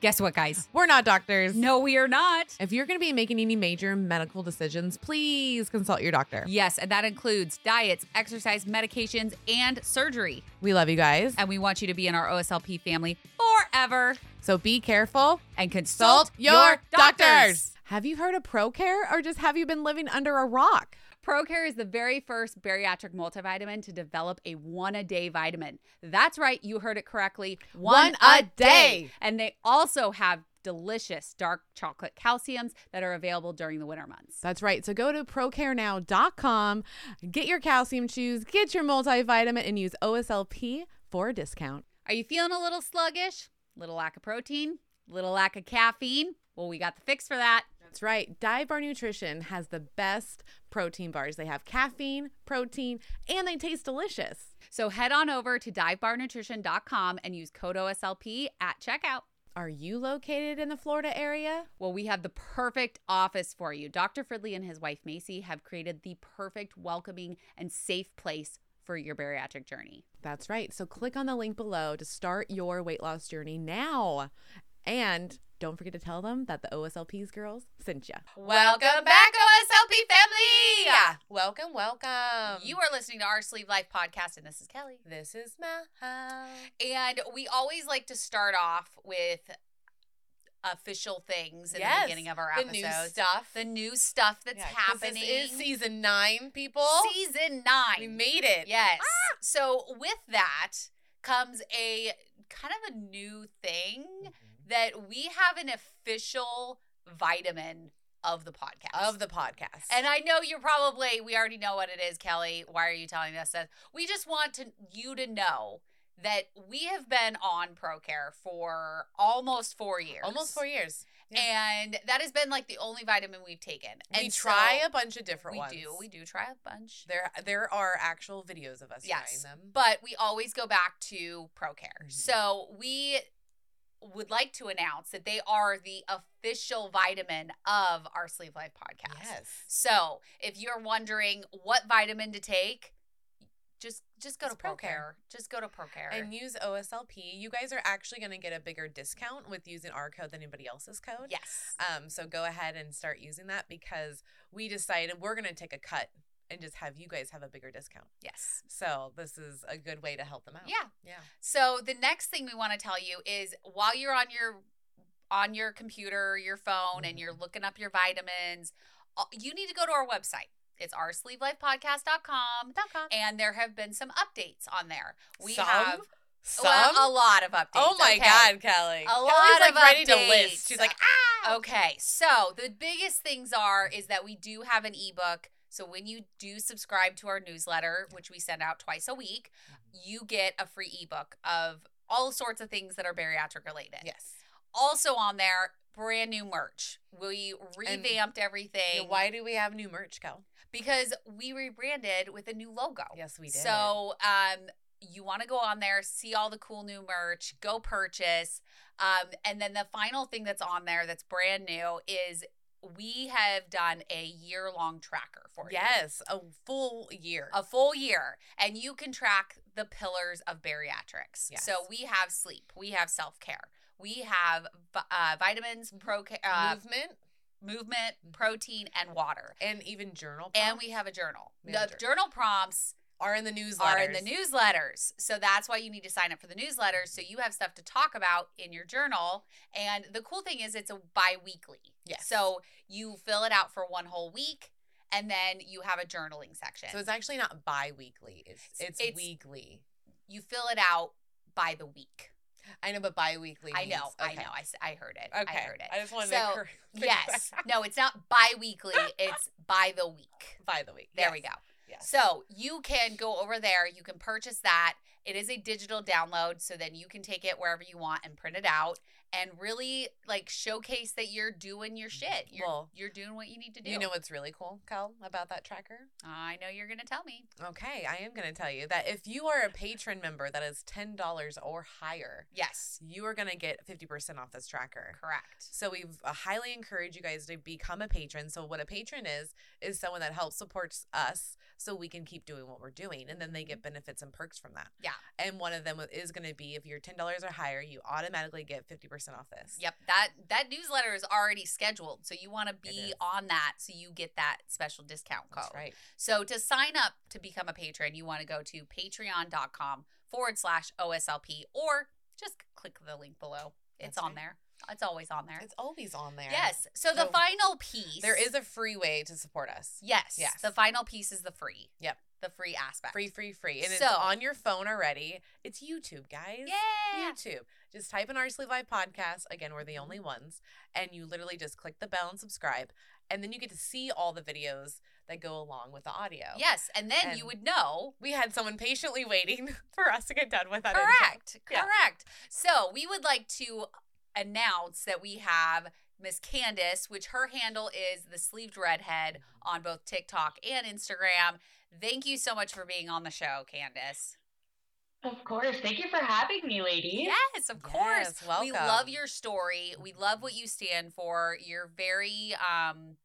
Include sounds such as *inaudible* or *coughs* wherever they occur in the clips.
Guess what, guys? We're not doctors. No, we are not. If you're going to be making any major medical decisions, please consult your doctor. Yes, and that includes diets, exercise, medications, and surgery. We love you guys. And we want you to be in our OSLP family forever. So be careful. And consult your, your doctors. doctors. Have you heard of ProCare or just have you been living under a rock? ProCare is the very first bariatric multivitamin to develop a one a day vitamin. That's right, you heard it correctly. One a day. And they also have delicious dark chocolate calciums that are available during the winter months. That's right. So go to procarenow.com, get your calcium chews, get your multivitamin, and use OSLP for a discount. Are you feeling a little sluggish? Little lack of protein? Little lack of caffeine? Well, we got the fix for that. That's right. Dive Bar Nutrition has the best protein bars. They have caffeine, protein, and they taste delicious. So head on over to divebarnutrition.com and use code OSLP at checkout. Are you located in the Florida area? Well, we have the perfect office for you. Dr. Fridley and his wife Macy have created the perfect, welcoming, and safe place for your bariatric journey. That's right. So click on the link below to start your weight loss journey now. And don't forget to tell them that the OSLP's girls sent you. Welcome back, OSLP family. Welcome, welcome. You are listening to our Sleeve Life podcast, and this is Kellie. This is Maha. And we always like to start off with official things in Yes, the beginning of our the new stuff. The new stuff that's Yeah, 'cause happening. This is season nine, people. season nine. We made it. Yes. So with that comes a kind of a new thing Mm-hmm. That we have an official vitamin of the podcast. Of the podcast. and I know you're probably we already know what it is, Kellie. Why are you telling us that? We just want to you to know that we have been on ProCare for almost four years. almost four years. Yeah. And that has been like the only vitamin we've taken. And we try so a bunch of different we ones. do. We do try a bunch. There, there are actual videos of us Yes, trying them. but we always go back to ProCare. Mhm. So we would like to announce that they are the official vitamin of our Sleeve Life podcast. Yes. So if you're wondering what vitamin to take, just just go Just to ProCare. ProCare. Just go to ProCare. And use OSLP. You guys are actually going to get a bigger discount with using our code than anybody else's code. yes. Um, so go ahead and start using that because we decided we're going to take a cut and just have you guys have a bigger discount. Yes. So this is a good way to help them out. Yeah. Yeah. So the next thing we want to tell you is while you're on your on your computer, your phone, and you're Mhm. looking up your vitamins, uh, you need to go to our website. It's our sleevelifepodcast.com. And there have been some updates on there. We Some? have Some? well, a lot of updates. oh my okay? God, Kellie. A Kellie's lot like of ready to updates. list. She's like, ah. Okay, so the biggest things are is that we do have an ebook. So when you do subscribe to our newsletter, which we send out twice a week, Mm-hmm. you get a free ebook of all sorts of things that are bariatric related. Yes. Also on there, brand new merch. We And- revamped everything Yeah, why do we have new merch, Kel? because we rebranded with a new logo. Yes, we did. So, um, you want to go on there, see all the cool new merch, go purchase. Um, and then the final thing that's on there that's brand new is we have done a year long tracker for you. yes, a full year. A full year. And you can track the pillars of bariatrics. Yes. So we have sleep, we have self care, we have uh, vitamins, pro uh, movement movement, protein, and water. and even journal. And we have a journal. We have a The journal prompts are in the newsletters. are in the newsletters. So that's why you need to sign up for the newsletters so you have stuff to talk about in your journal. And the cool thing is it's a bi-weekly. Yes. So you fill it out for one whole week and then you have a journaling section. So it's actually not bi-weekly. It's it's, It's- weekly. you fill it out by the week. I know, but bi-weekly. I know, means- I okay. know. I, I heard it. Okay, I heard it. I just wanted So, to cor- *laughs* yes. No, it's not bi-weekly. It's by the week. by the week. There Yes. we go. So you can go over there. You can purchase that. It is a digital download, so then you can take it wherever you want and print it out and really like showcase that you're doing your mm-hmm. shit. You're Well, you're doing what you need to do. You know what's really cool, Kel, about that tracker? I know you're gonna tell me. Okay, I am going to tell you that if you are a patron member that is $10 or higher, Yes, you are going to get 50% off this tracker. correct. So we highly encourage you guys to become a patron. So what a patron is is someone that helps supports us so we can keep doing what we're doing and then they get mm-hmm. benefits and perks from that. Yeah. And one of them is going to be if you're ten dollars or higher, you automatically get fifty percent off this. Yep, that that newsletter is already scheduled, so you want to be on that so you get that special discount code. That's right. So to sign up to become a patron, you want to go to patreon.com forward slash OSLP or just click the link below. It's That's on right. there. It's always on there. It's always on there. Yes. So the final piece. There is a free way to support us. Yes. Yes. The final piece is the free. Yep. The free aspect. Free, free, free. And it's So- on your phone already. It's YouTube, guys. Yeah. YouTube. Just type in our Sleeve Life podcast. Again, we're the only ones. And you literally just click the bell and subscribe. And then you get to see all the videos that go along with the audio. Yes. And then And- you would know We had someone patiently waiting *laughs* for us to get done with that. Correct. Yeah. Correct. So we would like to announce that we have Miss Candace, which her handle is the sleeved redhead on both TikTok and Instagram. Thank you so much for being on the show, Candace. Of course. Thank you for having me, ladies. Yes, of course. Yes, We love your story. We love what you stand for. You're very um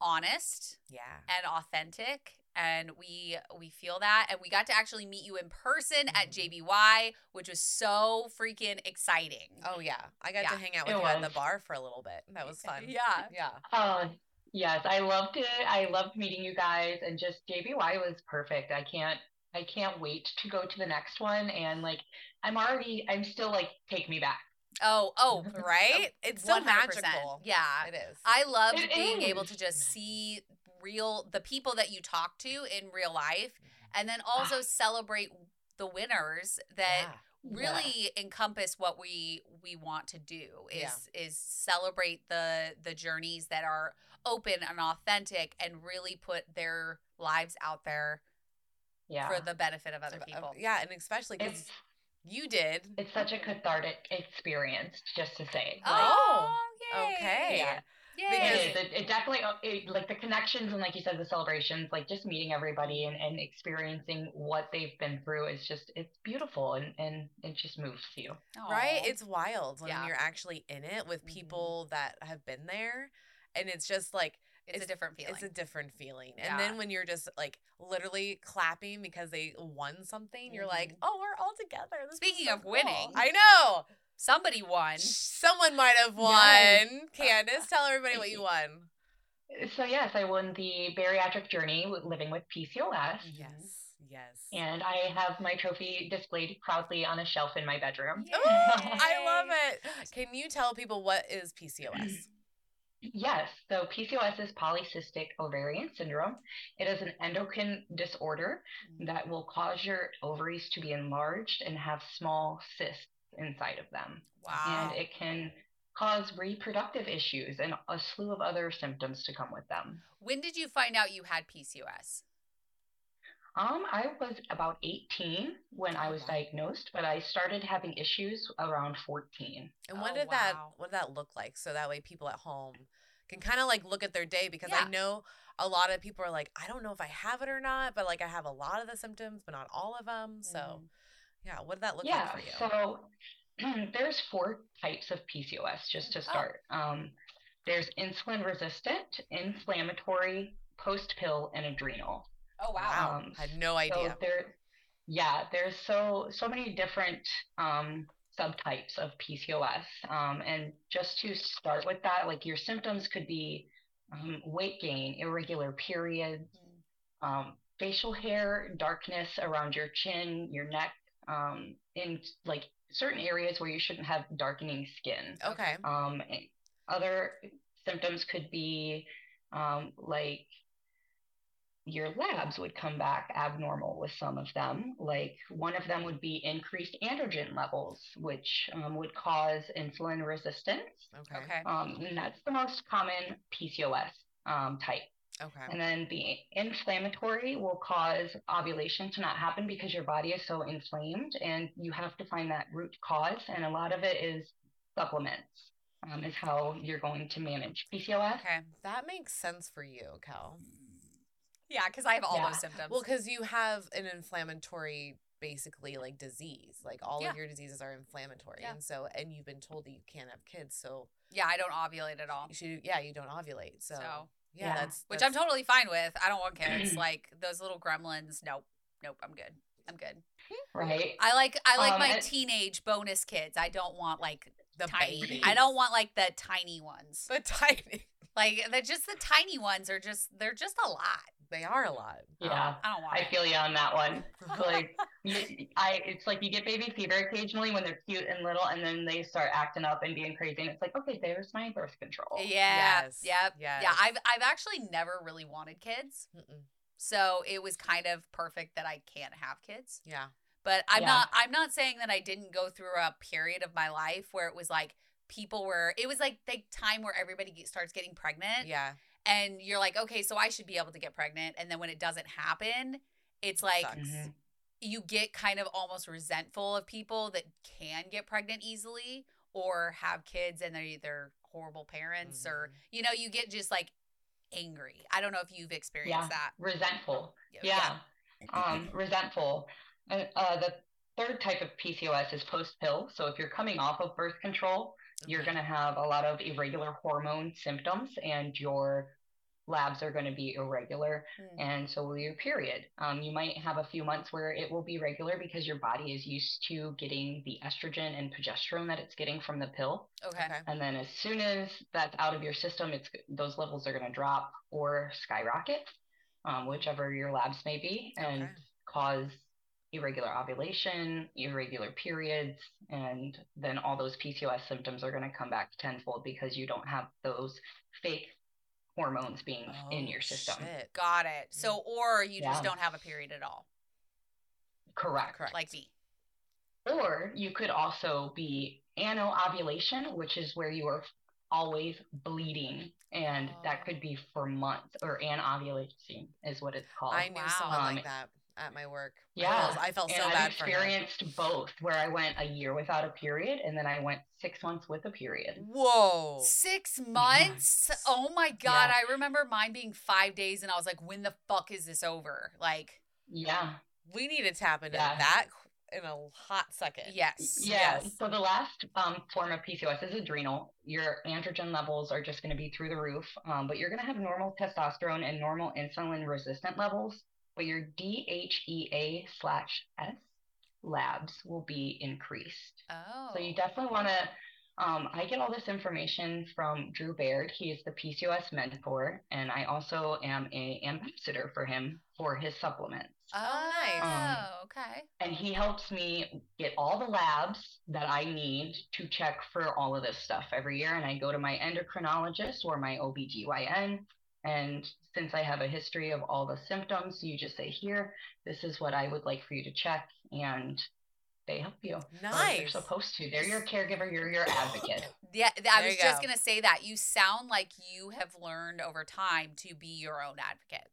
honest Yeah. and authentic and we we feel that and we got to actually meet you in person at Mhm. JBY which was so freaking exciting. Oh, yeah. I got Yeah. to hang out with It you at the bar for a little bit. That was fun. *laughs* Yeah. Yeah. Oh, yes. I loved it. I loved meeting you guys and just JBY was perfect. I can't I can't wait to go to the next one and like I'm already I'm still like take me back. Oh, oh, *laughs* Right? It's so 100%. magical. Yeah. It is. I loved It being able to just see real the people that you talk to in real life and then also ah. celebrate the winners that Yeah. really encompass what we we want to do is Yeah. is celebrate the the journeys that are open and authentic and really put their lives out there Yeah. for the benefit of other Of- of- people. yeah, and especially because you did. it's such a cathartic experience just to say. Like, Oh, yay. Okay. Yeah. Yay. Because- It, is. it, it definitely uh, it, like the connections and like you said the celebrations like just meeting everybody and, and experiencing what they've been through is just it's beautiful and, and it just moves you Right? It's wild when Yeah. you're actually in it with Mhm. people that have been there. And it's just like, it's, a different feeling. it's a different feeling. Yeah. And then when you're just like literally clapping because they won something, you're like, Mhm. oh, we're all together. This Speaking so of cool." winning. I know. Somebody won. Someone might have won. Yes. Candace, tell everybody what you *laughs* won. so yes i won the bariatric journey with living with pcos Yes. Yes. and i have my trophy displayed proudly on a shelf in my bedroom Yay. Oh, I love it. Can you tell people what is PCOS? Yes, so PCOS is polycystic ovarian syndrome. It is an endocrine disorder mm. that will cause your ovaries to be enlarged and have small cysts inside of them. Wow. And it can cause reproductive issues and a slew of other symptoms to come with them. when did you find out you had PCOS? Um, I was about 18 when I Oh, was wow. diagnosed, but I started having issues around 14. And what Oh, did that what did that look like? So that way people at home can kind of like look at their day because Yeah. I know a lot of people are like, I don't know if I have it or not, but like I have a lot of the symptoms, but not all of them. So Mhm. yeah, what did that look yeah, like for you? so *clears throat* there's four types of PCOS just to Oh. start. Um, there's insulin resistant, inflammatory, post pill, and adrenal. Oh wow. wow, um, I had no So idea. there, yeah, there's so so many different um, subtypes of PCOS. Um, and just to start with that, like your symptoms could be um, weight gain, irregular periods, Mm. um, facial hair, darkness around your chin, your neck, um, in like certain areas where you shouldn't have darkening skin. okay. Um, other symptoms could be um, like your labs would come back abnormal with some of them. Like one of them would be increased androgen levels, which um, would cause insulin resistance. Okay. Okay. Um, and that's the most common PCOS um, type. Okay. And then the inflammatory will cause ovulation to not happen because your body is so inflamed, and you have to find that root cause. And a lot of it is supplements, um, is how you're going to manage PCOS. Okay. That makes sense for you, Cal. Yeah, because I have all Yeah. those symptoms. Well, because you have an inflammatory, basically like disease. Like all Yeah. of your diseases are inflammatory, Yeah. and so and you've been told that you can't have kids, so yeah, I don't ovulate at all. you should. Yeah, you don't ovulate. So, So, yeah, Yeah. that's which that's- I'm totally fine with. I don't want kids. *clears throat* like those little gremlins. Nope. Nope. I'm good. I'm good. right? I like I like Um, my and- teenage bonus kids. I don't want like The tiny. babies. I don't want like the tiny ones. The tiny. Like the just the tiny ones are just they're just a lot. They are a lot. Yeah. I don't want I it. feel you on that one. Like, you, I, it's like you get baby fever occasionally when they're cute and little, and then they start acting up and being crazy, and it's like, okay, there's my birth control. Yeah. Yes, Yep. yes. Yeah. I've I've actually never really wanted kids. Mm-mm. So it was kind of perfect that I can't have kids. Yeah. But I'm Yeah. not I'm not saying that I didn't go through a period of my life where it was like people were it was like the time where everybody starts getting pregnant Yeah. And you're like okay so I should be able to get pregnant and then when it doesn't happen it's like Sucks. Mhm. you get kind of almost resentful of people that can get pregnant easily or have kids and they're either horrible parents or Mhm. you know you get just like angry. I don't know if you've experienced Yeah. that. Resentful. Yeah. Yeah. Um, resentful. Uh, uh, the third type of PCOS is post pill. So if you're coming off of birth control, you're going to have a lot of irregular hormone symptoms, and your labs are going to be irregular, Mm. and so will your period. Um, you might have a few months where it will be regular because your body is used to getting the estrogen and progesterone that it's getting from the pill. Okay. Okay. And then as soon as that's out of your system, it's those levels are going to drop or skyrocket, um, whichever your labs may be, and Okay. cause irregular ovulation, irregular periods, and then all those PCOS symptoms are going to come back tenfold because you don't have those fake hormones being in your Oh, system. Shit. Got it. So or you just don't have a period at all. Correct. Correct. Like me. Or you could also be anovulation, which is where you are always bleeding, and that could be for months. Or anovulation is what it's called. I knew Wow. someone Um, like that at my work. I yeah, felt- I felt, and so I've bad for her. experienced both, where I went a year without a period, and then I went six months with a period. Whoa. Six months? Oh my god. Yeah. I remember mine being five days and I was like, when the fuck is this over? Like, Yeah, We need to tap into Yeah. that in a hot second. yes. yeah. Yes. So the last um, form of PCOS is adrenal. Your androgen levels are just going to be through the roof, um, but you're going to have normal testosterone and normal insulin resistant levels. But your DHEA slash S labs will be increased. Oh. So you definitely want to. Um, I get all this information from Drew Baird. He is the PCOS mentor, and I also am a ambassador for him for his supplements. Oh, nice. Um, okay. And he helps me get all the labs that I need to check for all of this stuff every year. And I go to my endocrinologist or my OBGYN. And since I have a history of all the symptoms, you just say, Here, this is what I would like for you to check. And they help you. Or They're supposed to. They're your caregiver, you're your advocate. *laughs* Yeah, th- I There was just go. gonna say that. You sound like you have learned over time to be your own advocate.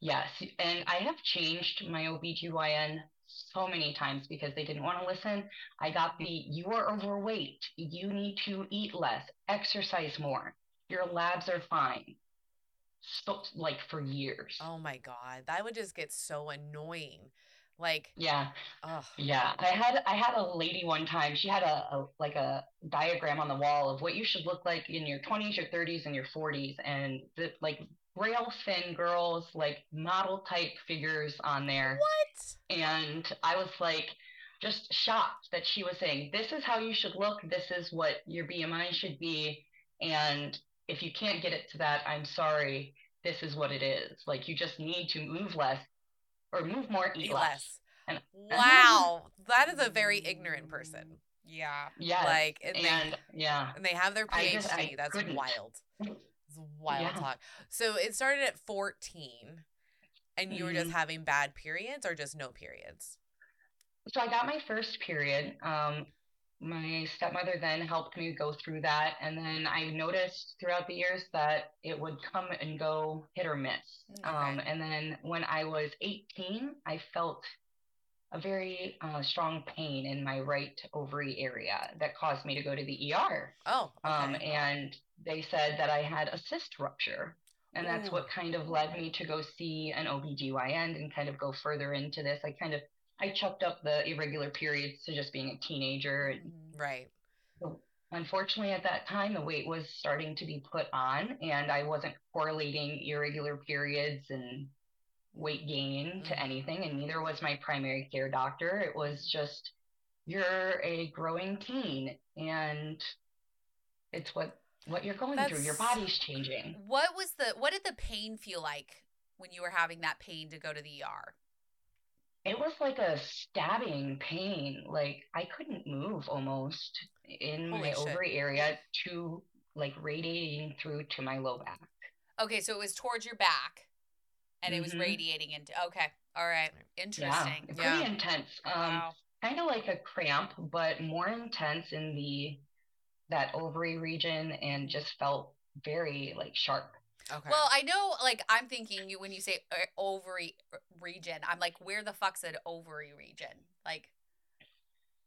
Yes, and I have changed my OBGYN so many times because they didn't want to listen. I got the you are overweight, you need to eat less, exercise more, your labs are fine. So like for years. Oh my god, that would just get so annoying. Like, Yeah, oh, yeah. I had I had a lady one time. She had a, a like a diagram on the wall of what you should look like in your 20s, your 30s, and your 40s, and the like rail thin girls, like model type figures on there. what? and I was like just shocked that she was saying this is how you should look this is what your BMI should be and if you can't get it to that I'm sorry this is what it is like you just need to move less or move more eat, Eat less. less. And- Wow, *laughs* that is a very ignorant person. Yeah. Yeah. Like, and, and they, yeah and they have their I PhD. just- I That's couldn't. wild. It's wild Yeah. talk. So it started at 14, and you were just Mhm. having bad periods or just no periods? so I got my first period. Um, my stepmother then helped me go through that, and then I noticed throughout the years that it would come and go, hit or miss. Um, and then when I was 18, I felt a very uh, strong pain in my right ovary area that caused me to go to the ER. Oh, okay. Um, and they said that I had a cyst rupture. And that's Ooh. what kind of led me to go see an OBGYN and kind of go further into this. I kind of I chucked up the irregular periods to just being a teenager. Right. unfortunately, at that time, the weight was starting to be put on, and I wasn't correlating irregular periods and weight gain to Mhm. anything, and neither was my primary care doctor. It was just, you're a growing teen, and it's what what you're going through. Your body's changing. What was the what did the pain feel like when you were having that pain to go to the ER? It was like a stabbing pain. Like I couldn't move almost in Holy my shit. ovary area to like radiating through to my low back. Okay, so it was towards your back and it was Mhm. radiating into Okay. All right. Interesting. Yeah, pretty Yeah. intense. Um, Wow. kind of like a cramp, but more intense in the that ovary region, and just felt very like sharp. Okay. Well, I know, like, I'm thinking you when you say uh, ovary uh, region, I'm like, where the fuck's an ovary region? Like,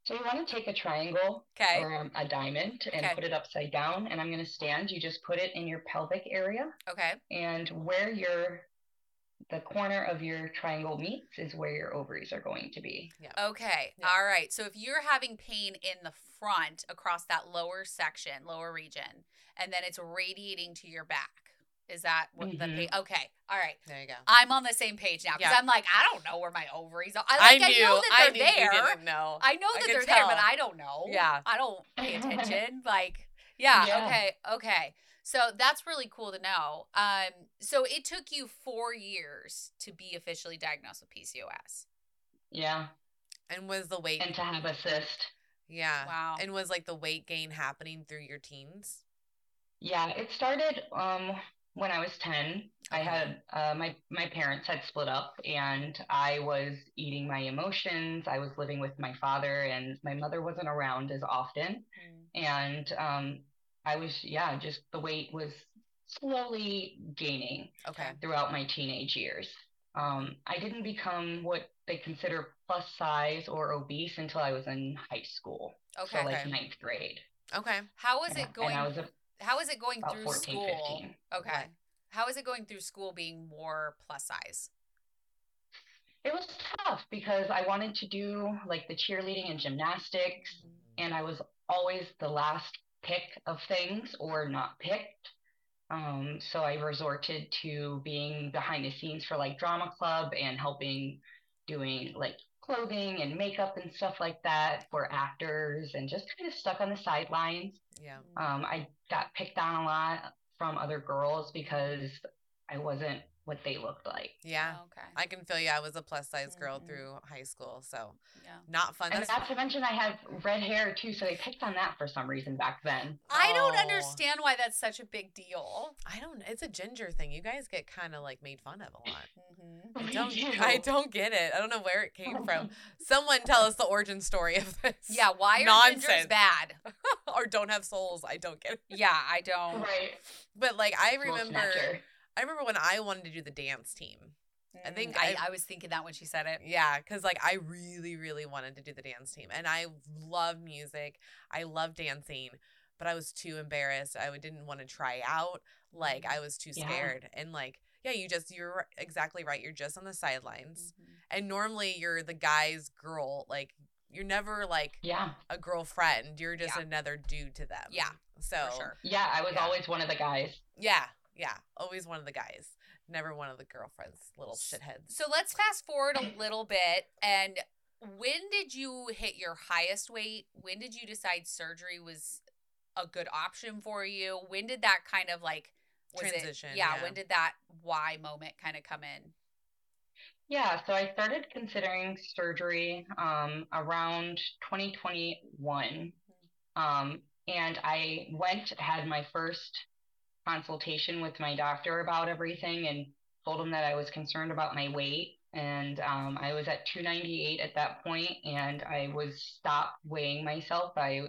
So you want to take a triangle okay, or um, a diamond and Okay. put it upside down, and I'm going to stand. You just put it in your pelvic area, okay, and where your the corner of your triangle meets is where your ovaries are going to be. okay. Yeah. All right. So if you're having pain in the front across that lower section, lower region, and then it's radiating to your back, is that what the Mhm. pain? Okay. All right. there you go. I'm on the same page now because Yeah. I'm like, I don't know where my ovaries are. I, I like, I, knew. know that I they're knew there. didn't know. I know that they're there, but. I don't know. Yeah. I don't pay *laughs* attention. like, yeah, Yeah. okay, okay. So that's really cool to know. Um, so it took you four years to be officially diagnosed with PCOS. Yeah, and was the weight? and to have a cyst. yeah. Wow. And was like the weight gain happening through your teens? Yeah, it started um when I was 10. I had uh my my parents had split up and I was eating my emotions. I was living with my father and my mother wasn't around as often. And um I was yeah, just the weight was slowly gaining Okay. throughout my teenage years. Um I didn't become what they consider plus size or obese until I was in high school. Okay. So like Okay. ninth grade. Okay. How was Yeah, it going? And I was a- how is it going about through 14, school? 15. Okay. Right. How is it going through school being more plus size? It was tough because I wanted to do like the cheerleading and gymnastics, and I was always the last pick of things or not picked. Um, so I resorted to being behind the scenes for like drama club and helping doing like clothing and makeup and stuff like that for actors and just kind of stuck on the sidelines. Yeah. Um, I got picked on a lot from other girls because I wasn't what they looked like. Yeah. Okay. I can feel you. I was a plus size girl Mhm. through high school, so Yeah. not fun. And That's not to mention I have red hair too, so they picked on that for some reason back then. I don't Oh. understand why that's such a big deal. I don't. It's a ginger thing. You guys get kind of like made fun of a lot. Mm-hmm. I *laughs* don't. do. I don't get it. I don't know where it came from. *laughs* Someone tell us the origin story of this. Yeah, why are Nonsense. gingers bad? *laughs* or don't have souls. I don't get it. Yeah, I don't. Right. But like I Soul remember, snatcher. I remember when I wanted to do the dance team. I think Mm, I, I- I was thinking that when she said it. Yeah, because like I really, really wanted to do the dance team, and I love music. I love dancing, but I was too embarrassed. I didn't want to try out. Like I was too Yeah. scared, and like yeah, you just you're exactly right. You're just on the sidelines, Mm-hmm. and normally you're the guy's girl. Like you're never like Yeah. a girlfriend. You're just Yeah. another dude to them. Yeah, So sure. Yeah, I was Yeah. always one of the guys. yeah, yeah, always one of the guys. Never one of the girlfriends, little shitheads. So let's fast forward a little bit. And when did you hit your highest weight? When did you decide surgery was a good option for you? When did that kind of like was it- Transition, yeah, yeah. when did that why moment kind of come in? Yeah, so I started considering surgery um, around 2021. Um, and I went, had my first consultation with my doctor about everything and told him that I was concerned about my weight. And um, I was at 298 at that point, and I was stopped weighing myself. I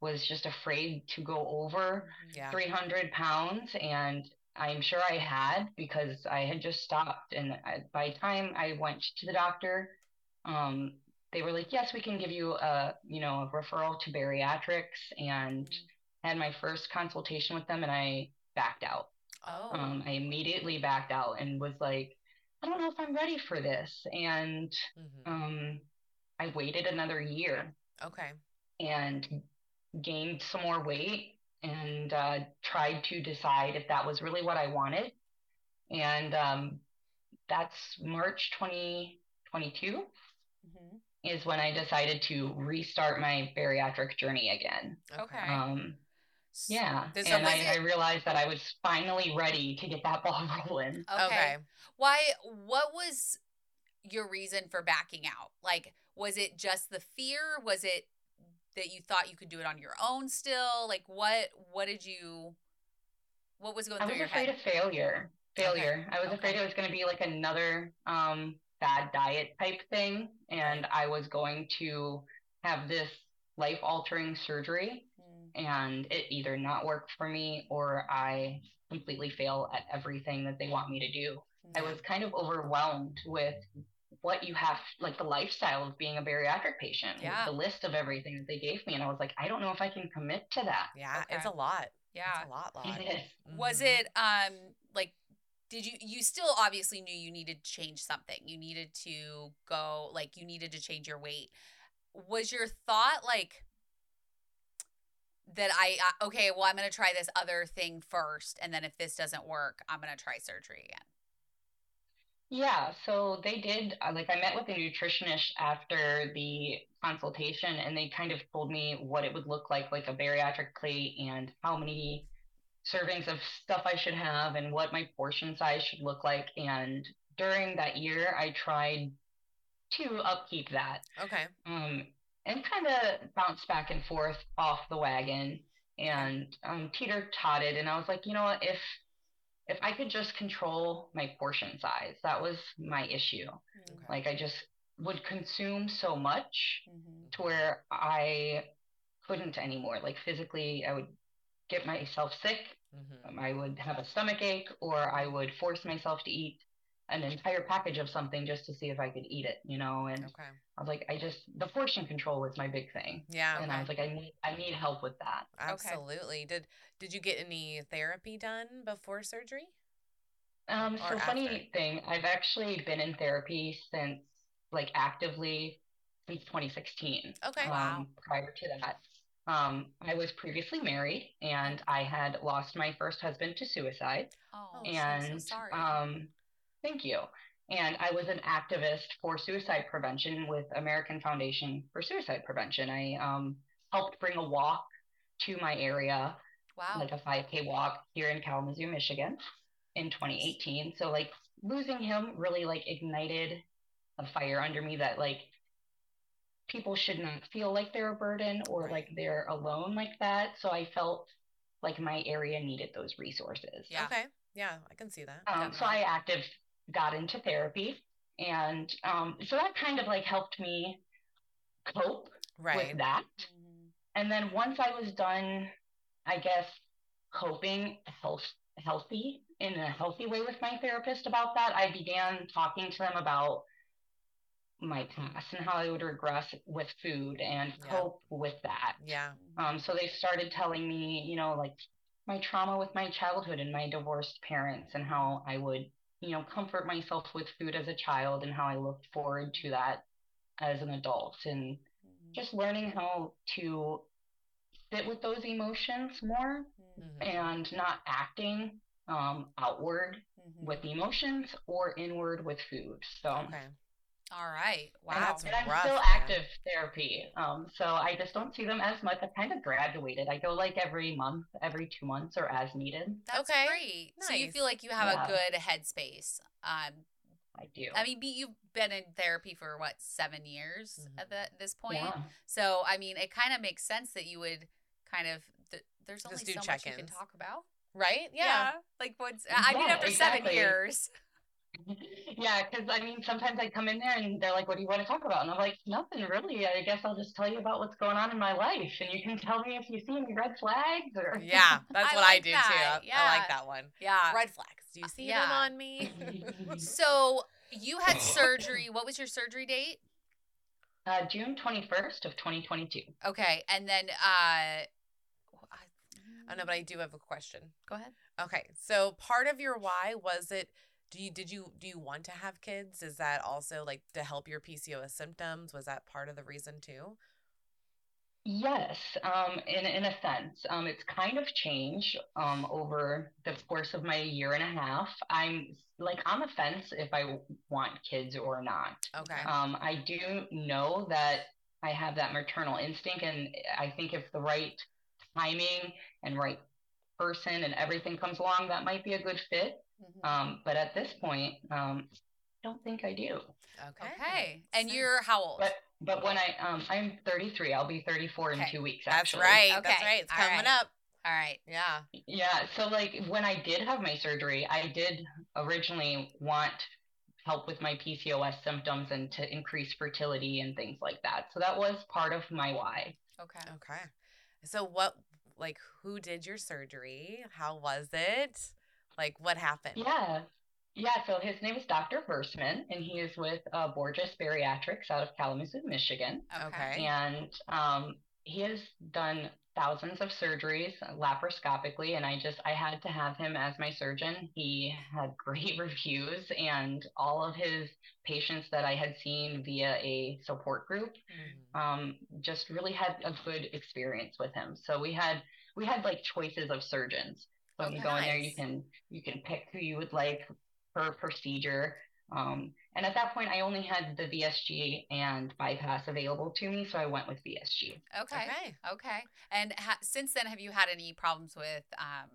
was just afraid to go over Yeah. 300 pounds and i'm sure i had because i had just stopped and I, by the time i went to the doctor um, they were like yes we can give you a you know a referral to bariatrics and had my first consultation with them and i backed out Oh. um, i immediately backed out and was like i don't know if i'm ready for this and Mhm. um, i waited another year Okay. and gained some more weight and uh, tried to decide if that was really what I wanted. And um, that's March 2022 Mhm. is when I decided to restart my bariatric journey again. Okay. Um, yeah, Does- and I, I realized that I was finally ready to get that *laughs* ball rolling. Okay. Okay. Why? What was your reason for backing out? Like, was it just the fear? Was it that you thought you could do it on your own still? Like, what? What did you? What was going I through was your afraid of failure. Failure. I was afraid it was going to be like another um, bad diet type thing, and I was going to have this life altering surgery, and it either not work for me or I completely fail at everything that they want me to do. I mm. was kind of overwhelmed with what you have, like the lifestyle of being a bariatric patient, with Yeah. the list of everything that they gave me, and I was like, I don't know if I can commit to that. Yeah, it's a lot. Yeah. It's a lot, lot. It is. Was it um like did you you still obviously knew you needed to change something. You needed to go like you needed to change your weight. Was your thought like that I uh, okay, well I'm going to try this other thing first and then if this doesn't work, I'm going to try surgery again. Yeah, so they did, uh, like, I met with a nutritionist after the consultation, and they kind of told me what it would look like, like a bariatric plate, and how many servings of stuff I should have, and what my portion size should look like. And during that year, I tried to upkeep that, Okay. um, and kind of bounced back and forth off the wagon, and um, teeter totted. And I was like, you know what, if if I could just control my portion size, that was my issue. Okay. Like I just would consume so much Mm-hmm. to where I couldn't anymore. Like physically, I would get myself sick. Mhm. um, I would have a stomach ache, or I would force myself to eat an entire package of something just to see if I could eat it, you know. And Okay. I was like, I just the portion control was my big thing, Yeah. and I was like, I need I need help with that. Absolutely. Did did you get any therapy done before surgery? Um, Or so funny thing, I've actually been in therapy since like actively since 2016. Okay. Wow. Um, prior to that, um, I was previously married and I had lost my first husband to suicide. Oh, I'm and so sorry. um, thank you. And I was an activist for suicide prevention with American Foundation for Suicide Prevention. I um, helped bring a walk to my area wow. like a 5K walk here in Kalamazoo, Michigan in 2018. So like losing him really like ignited a fire under me that like people should not feel like they're a burden or like they're alone like that. So I felt like my area needed those resources. Yeah. Okay. Yeah, I can see that. Um, so I active got into therapy and um, so that kind of like helped me cope Right. with that. Mhm. And then once I was done, I guess, coping health, healthy in a healthy way with my therapist about that, I began talking to them about my past and how I would regress with food and Yeah. cope with that. Yeah. Um, so they started telling me, you know, like my trauma with my childhood and my divorced parents and how I would, you know, comfort myself with food as a child and how I looked forward to that as an adult and Mhm. just learning how to sit with those emotions more Mhm. Mhm. and not acting um, outward Mhm. with emotions or inward with food. So, Okay. All right. Wow. and, and I'm rough, still man. active therapy. Um, so I just don't see them as much. I've kind of graduated. I go like every month, every two months, or as needed. That's Okay. great. So you feel like you have Yeah. a good headspace. Um, I do. I mean, be- you've been in therapy for what seven years Mhm. at that, this point. yeah. So I mean, it kind of makes sense that you would kind of. Th- there's only Just do so much you can talk about. Right? Yeah. Like what's? I mean, Yeah, after seven years. *laughs* yeah, because I mean, sometimes I come in there and they're like, "What do you want to talk about?" And I'm like, "Nothing really. I guess I'll just tell you about what's going on in my life, and you can tell me if you see any red flags or." Yeah, that's I what I do that. too. I like that one. Yeah. Red flags. Do you see them on me? *laughs* *laughs* So you had surgery. What was your surgery date? uh, June 21st of 2022. Okay, and then uh. Oh no, but I do have a question. Go ahead. Okay, so part of your why was it? Do you did you do you want to have kids? Is that also like to help your PCOS symptoms? Was that part of the reason too? Yes, um, in in a sense, um, it's kind of changed um, over the course of my year and a half. I'm like on the fence if I want kids or not. Okay. Um, I do know that I have that maternal instinct, and I think if the right timing and right person and everything comes along, that might be a good fit. Mhm. Um, but at this point, um, I don't think I do. Okay. Okay. And So- you're how old? But but when I um, I'm 33, I'll be 34 in two weeks. Actually. That's Actually. right. That's Okay. right. It's All coming right. up. All right. Yeah. Yeah, so like when I did have my surgery, I did originally want help with my PCOS symptoms and to increase fertility and things like that. So that was part of my why. Okay. Okay. So what like who did your surgery? How was it? Like what happened? Yeah. Yeah, so his name is Dr. Versman, and he is with uh, Borgess Bariatrics out of Kalamazoo, Michigan. Okay. And um, he has done thousands of surgeries laparoscopically, and I just I had to have him as my surgeon. He had *laughs* great reviews, and all of his patients that I had seen via a support group Mhm. um, just really had a good experience with him. So we had we had like choices of surgeons. So when you Okay, go in there, you can you can pick who you would like per procedure. Um, and at that point, I only had the VSG and bypass available to me, so I went with VSG. Okay. Okay. Okay. And ha- since then, have you had any problems with um,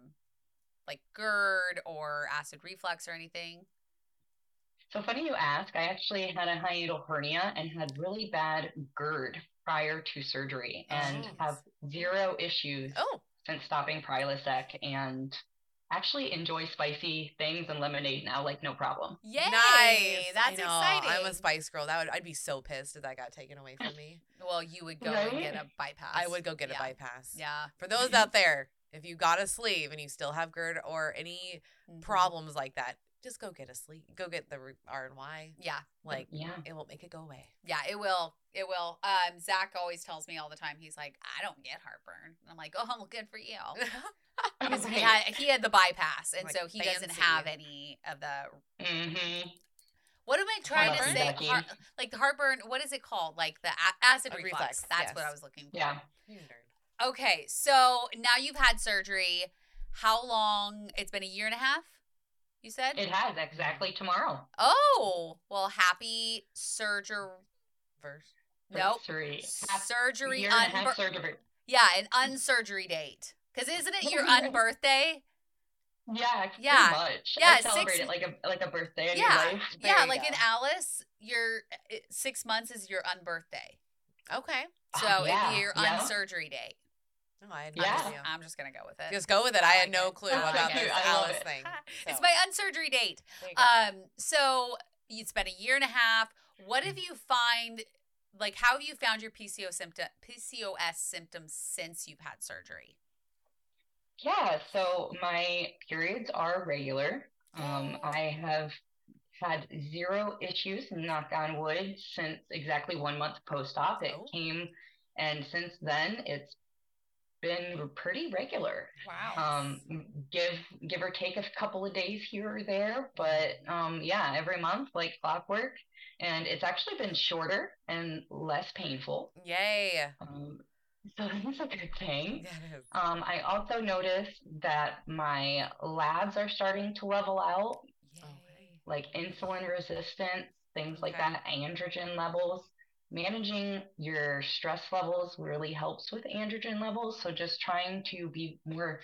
like GERD or acid reflux or anything? So funny you ask. I actually had a hiatal hernia and had really bad GERD prior to surgery, and Oh. have zero issues Oh, since stopping Prilosec and actually enjoy spicy things and lemonade now like no problem. Yay! nice. That's I know. exciting. I'm a spice girl. That would I'd be so pissed if that got taken away from me. *laughs* Well, you would go and get a bypass. I would go get Yeah. a bypass. Yeah. For those out there, if you got a sleeve and you still have GERD or any Mhm. problems like that, just go get a sleep. Go get the R and Y. Yeah. Like Yeah. it won't make it go away. Yeah, it will. It will. Um, Zach always tells me all the time. He's like, I don't get heartburn. And I'm like, oh, well, good for you. Because *laughs* he had he had the bypass, and Like, so he doesn't have any of the. hmm What am I trying to say? Heart, like the heartburn. What is it called? Like the a- acid reflux. reflux, That's what. I was looking for. Yeah. Okay, so now you've had surgery. How long? It's been a year and a half. You said. It has exactly tomorrow. oh well, happy surgery. Nope. Surgery. Surgery. year and a unbir- surgery. yeah, an unsurgery date. Because isn't it your *laughs* unbirthday? Yeah, Yeah. pretty much. Yeah, I celebrate six- it like a like a birthday in Yeah, your life. yeah, you like in. Alice, your uh, six months is your unbirthday. Okay. Oh, So it'd *sighs* yeah, be your yeah. unsurgery date. No, I had Yeah. no I'm just, idea. I'm just gonna go with it. Just go with it. I I had no it. clue *laughs* I about it. this I Alice it. thing. *laughs* It's my unsurgery date. there you go. Um, so it's been a year and a half. What Mm. have you find? Like, how have you found your PCO symptom, PCOS symptoms since you've had surgery? Yeah, so my periods are regular. Um, I have had zero issues, knock on wood, since exactly one month post-op. It Oh. came, and since then it's been pretty regular. Wow. Um, give give or take a couple of days here or there, but um, yeah, every month like clockwork, and it's actually been shorter and less painful. Yay. Um, so *laughs* that's a good thing. *laughs* Yeah, it is. Um, I also noticed that my labs are starting to level out, Yay. like insulin resistance, things like Okay. that, androgen levels. Managing your stress levels really helps with androgen levels. So just trying to be more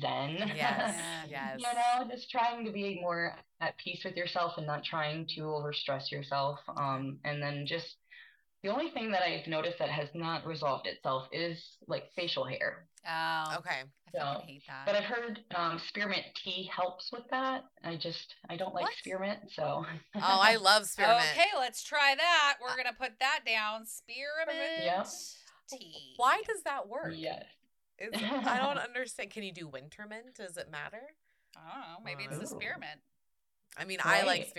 zen. Yes. *laughs* Yeah. Yes. you know, just trying to be more at peace with yourself and not trying to overstress yourself. Um, and then just the only thing that I've noticed that has not resolved itself is like facial hair. Oh, Okay. I fucking So, hate that. But I've heard um, spearmint tea helps with that. I just I don't like What? spearmint, so. Oh, I love spearmint. Okay, let's try that. We're gonna put that down. Spearmint Yep. tea. Why does that work? yes. Is- *laughs* I don't understand. Can you do winter mint? Does it matter? I don't know. Maybe it's the spearmint. I mean, I like Right.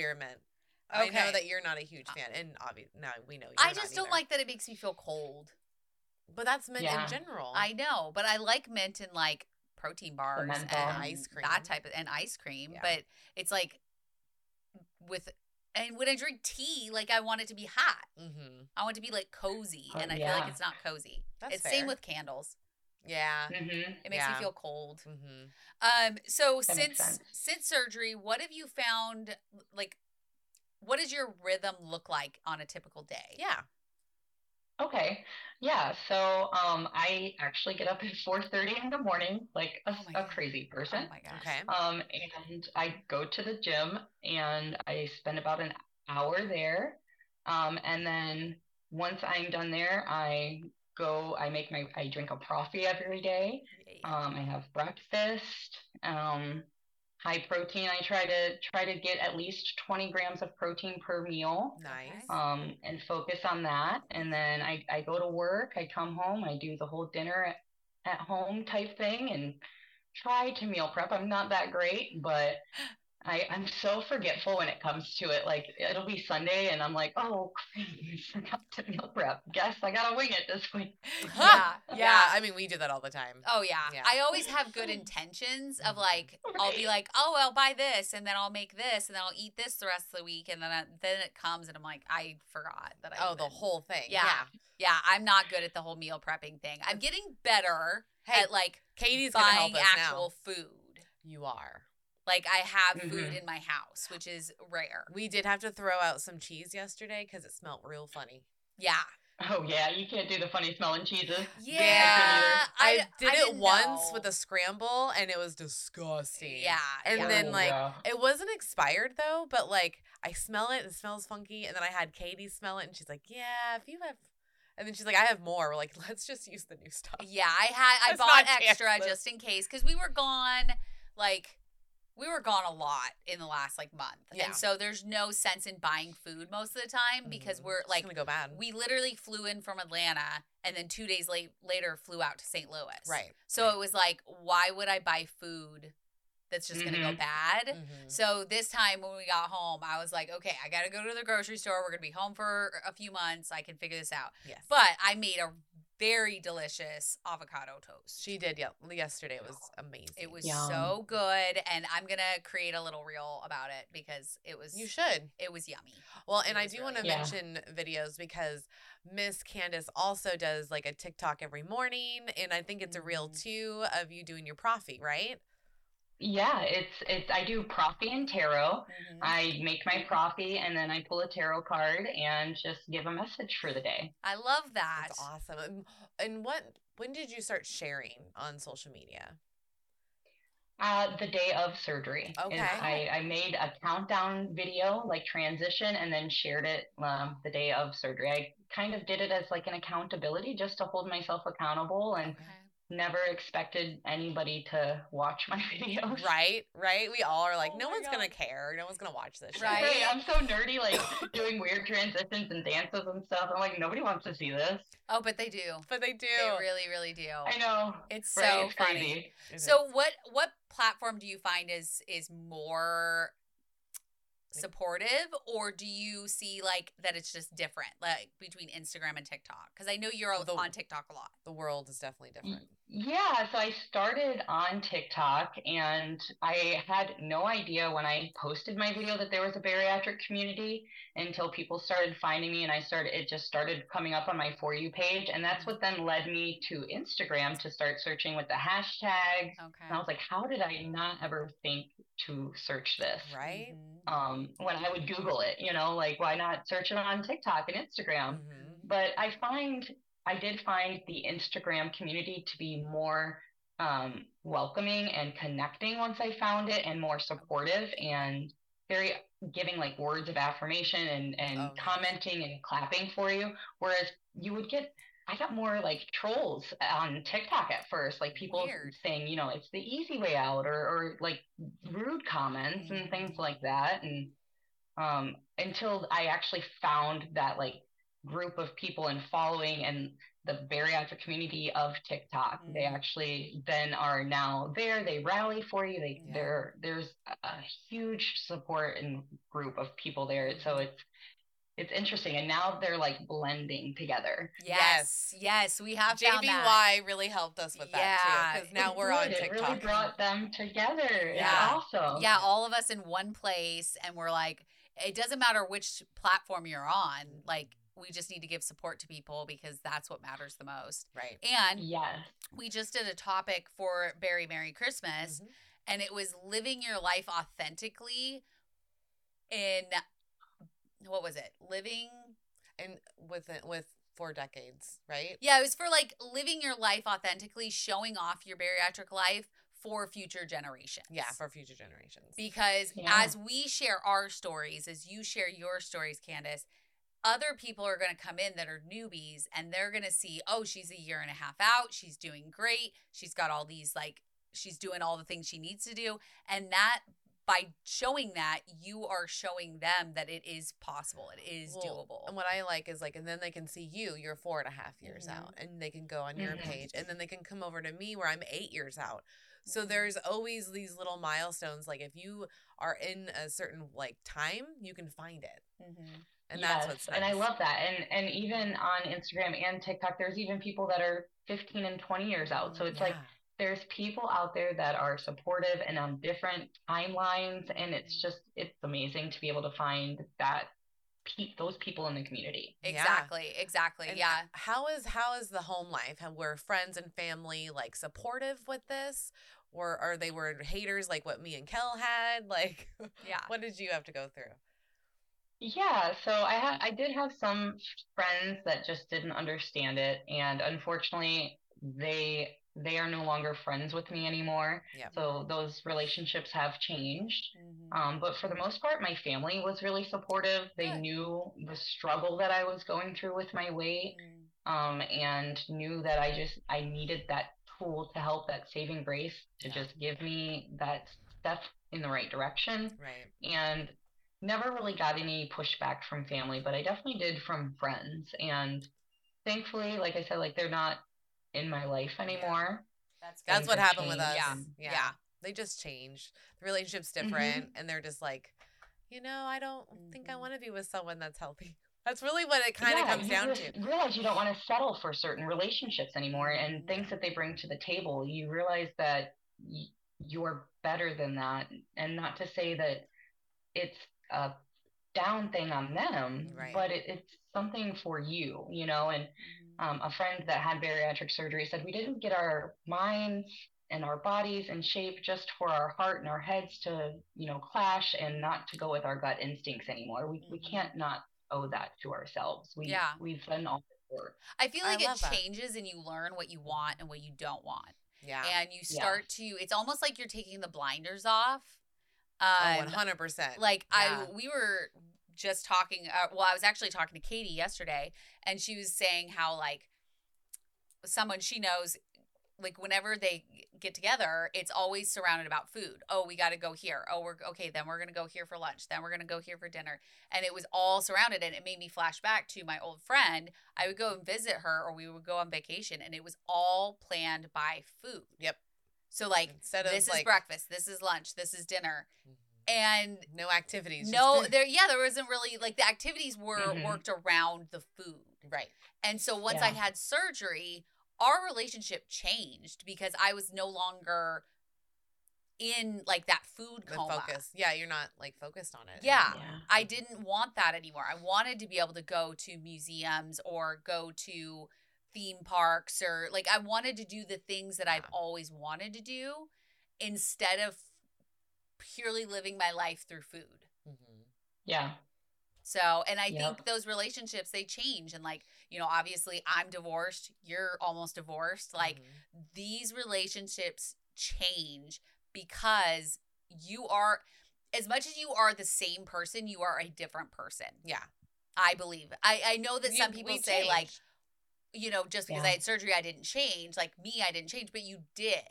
Spearmint. I know Okay. that you're not a huge fan, and obviously, now we know you're I not just don't either. like that it makes me feel cold. But that's mint Yeah. in general. I know, but I like mint in like protein bars and. Ice cream. that type of and ice cream. Yeah. But it's like with and when I drink tea, like I want it to be hot. Mm-hmm. I want it to be like cozy, Oh, and I feel like it's not cozy. That's it's fair. same with candles. Yeah. hmm It makes Yeah. me feel cold. Mm-hmm. Um, so That since since surgery, what have you found? Like, what does your rhythm look like on a typical day? Yeah. Okay. Yeah. So um, I actually get up at 4:30 in the morning, like a, Oh my a God. crazy Oh person. my gosh. Okay. Um, and I go to the gym and I spend about an hour there. Um, and then once I'm done there, I go, I make my, I drink a coffee every day. Um, I have breakfast. Um, high protein. I try to try to get at least 20 grams of protein per meal. Nice. Um, and focus on that. And then I, I go to work, I come home, I do the whole dinner at, at home type thing and try to meal prep. I'm not that great, but *gasps* *laughs* I, I'm so forgetful when it comes to it. Like it'll be Sunday and I'm like, oh, crap, *laughs* I forgot to meal prep. Guess I gotta wing it this week. *laughs* yeah, yeah. yeah. I mean, we do that all the time. Oh yeah. Yeah. I always have good intentions of Mhm. like I'll be like, "Oh, I'll buy this and then I'll make this and then I'll eat this the rest of the week." And then I, then it comes and I'm like, "I forgot that I Oh, the whole thing. Yeah. Yeah, I'm not good at the whole meal prepping thing. I'm getting better Hey, at like Katie's gonna help buying us actual now. food. You are. Like I have food Mhm. in my house, which is rare. We did have to throw out some cheese yesterday because it smelled real funny. Yeah. Oh yeah, you can't do the funny smelling cheeses. Yeah. *laughs* I, did it once know. with a scramble and it was disgusting. Yeah. And yeah. then, Oh, like, yeah. It wasn't expired though, but like I smell it, and it smells funky, and then I had Katie smell it, and she's like, "Yeah, if you have," and then she's like, "I have more." We're like, *laughs* "Let's just use the new stuff." Yeah, I had I Let's bought extra chance this. just in case because we were gone like we were gone a lot in the last like month. Yeah. And so there's no sense in buying food most of the time because Mhm. we're It's like gonna go bad. we literally flew in from Atlanta and then 2 days late later flew out to St. Louis. right. So it was like why would I buy food that's just going to go bad? Mhm. So this time when we got home, I was like, okay, I got to go to the grocery store. We're going to be home for a few months. I can figure this out. Yes, But I made a very delicious avocado toast. she did. Yeah, yesterday it was amazing. It was Yum. so good, and I'm gonna create a little reel about it because it was You should. it was yummy. Well, and I do really want to. Yeah. mention videos because Miss Candace also does like a TikTok every morning, and I think it's a reel Mhm. too of you doing your proffee, right? Yeah, it's it's I do Proffee and tarot. Mhm. I make my Proffee and then I pull a tarot card and just give a message for the day. I love that. That's awesome. And, and what? When did you start sharing on social media? Uh, the day of surgery. is- Okay. I, I made a countdown video, like transition, and then shared it um, the day of surgery. I kind of did it as like an accountability just to hold myself accountable and Okay. Never expected anybody to watch my *laughs* videos. Right, right. We all are like, Oh no my one's gonna care. No one's gonna watch this. shit." Right. Right, I'm so nerdy, like *coughs* doing weird transitions and dances and stuff. I'm like, nobody wants to see this. Oh, but they do. But they do. They really, really do. I know. It's Right, so it's funny. crazy. It So is. what what platform do you find is is more supportive or do you see like that it's just different like between Instagram and TikTok? Cuz I know you're The- on TikTok a lot. the world is definitely mm. different. Yeah, so I started on TikTok and I had no idea when I posted my video that there was a bariatric community until people started finding me and I started it just started coming up on my for you page and that's what then led me to Instagram to start searching with the hashtags. Okay. And I was like, how did I not ever think to search this? Right? Mhm. Um, when I would Google it, you know, like why not search it on TikTok and Instagram? Mhm. but I find I did find the Instagram community to be more um, welcoming and connecting once I found it, and more supportive and very giving like words of affirmation and and Oh, commenting and clapping for you. Whereas you would get. I got more like trolls on TikTok at first, like people Weird. saying, you know, it's the easy way out, or, or like rude comments and things Mhm. like that. And um, until I actually found that like group of people and following and the bariatric community of TikTok. They Mhm. actually then are now there. They rally for you. They Yeah. there there's a huge support and group of people there. So Mhm. it's it's interesting. And now they're like blending together. Yes. Yes, we have found that. JBY really helped us with that too. Because now It we're on did. It really brought them together. It's Yeah. awesome. Yeah, all of us in one place and we're like it doesn't matter which platform you're on. Like we just need to give support to people because that's what matters the most. Right. And Yes. we just did a topic for Berry Merry Christmas, Mhm. and it was living your life authentically in what was it? Living And with it- with four decades, right? Yeah, it was for like living your life authentically, showing off your bariatric life for future generations. Yeah, for future generations. because Yeah. as we share our stories, as you share your stories, Candace, other people are going to come in that are newbies and they're going to see, oh, she's a year and a half out. She's doing great. She's got all these, like, she's doing all the things she needs to do. And that, by showing that, you are showing them that it is possible, it is Well, doable. And what I like is like, and then they can see you, you're four and a half years Mhm. out, and they can go on your Mhm. page, and then they can come over to me where I'm eight years out. So Mhm. there's always these little milestones. Like if you are in a certain like time, you can find it, Mhm. And that's Yes, what's nice. and I love that. And and even on Instagram and TikTok, there's even people that are 15 and 20 years out. So it's like there's people out there that are supportive and on different timelines, and it's just it's amazing to be able to find that pe- those people in the community. Yeah. Exactly, exactly. And yeah. How is how is the home life? Have were friends and family like supportive with this, or are they were haters like what me and Kel had? *laughs* Like, Yeah. what did you have to go through? Yeah, so I had I did have some friends that just didn't understand it, and unfortunately, they they are no longer friends with me anymore. Yep. So those relationships have changed. Mhm. Um, but for the most part, my family was really supportive. They Good. knew the struggle that I was going through with my weight, Mm. um, and knew that I just I needed that tool to help that saving grace to Yeah. just give me that step in the right direction Right. and never really got any pushback from family, but I definitely did from friends. And thankfully, like I said, like they're not in my life anymore. That's That's what have happened with us. Yeah. Yeah. Yeah. They just changed. The relationship's Mhm. different and they're just like, you know, I don't think I Mhm. want to be with someone that's healthy. *laughs* That's really what it kind of Yeah, comes you down just to. realize you don't want to settle for certain relationships anymore and Mhm. things that they bring to the table. You realize that y- you're better than that, and not to say that it's a down thing on them, Right. but it, it's something for you, you know. And Mhm. um, a friend that had bariatric surgery said we didn't get our minds and our bodies in shape just for our heart and our heads to you know clash and not to go with our gut instincts anymore we, we Mhm. can't not owe that to ourselves we Yeah. we've done all the work I feel I like it love that. changes and you learn what you want and what you don't want. Yeah. And you Yeah. start to it's almost like you're taking the blinders off. Oh, Um 100%. like Yeah. I we were just talking uh, well I was actually talking to Katie yesterday and she was saying how like someone she knows like whenever they get together it's always surrounded about food oh we got to go here oh we're okay then we're going to go here for lunch then we're going to go here for dinner and it was all surrounded and it made me flash back to my old friend i would go and visit her or we would go on vacation and it was all planned by food Yep. So like Instead of this is like breakfast this is lunch this is dinner Mhm. and no activities. no there yeah there wasn't really like the activities were Mhm. worked around the food right. and so once I had surgery, our relationship changed because I was no longer in like that food The coma. focus. Yeah, you're not like focused on it. Yeah. anymore. I didn't want that anymore. I wanted to be able to go to museums or go to theme parks or like I wanted to do the things that I've always wanted to do instead of purely living my life through food. Mhm. yeah So, and I Yep. think those relationships they change and like, you know, obviously I'm divorced, you're almost divorced. Like Mhm. these relationships change because you are as much as you are the same person, you are a different person. yeah. I believe. I I know that You- some people say like, change. You know, just because I had surgery I didn't change, like me I didn't change, but you did.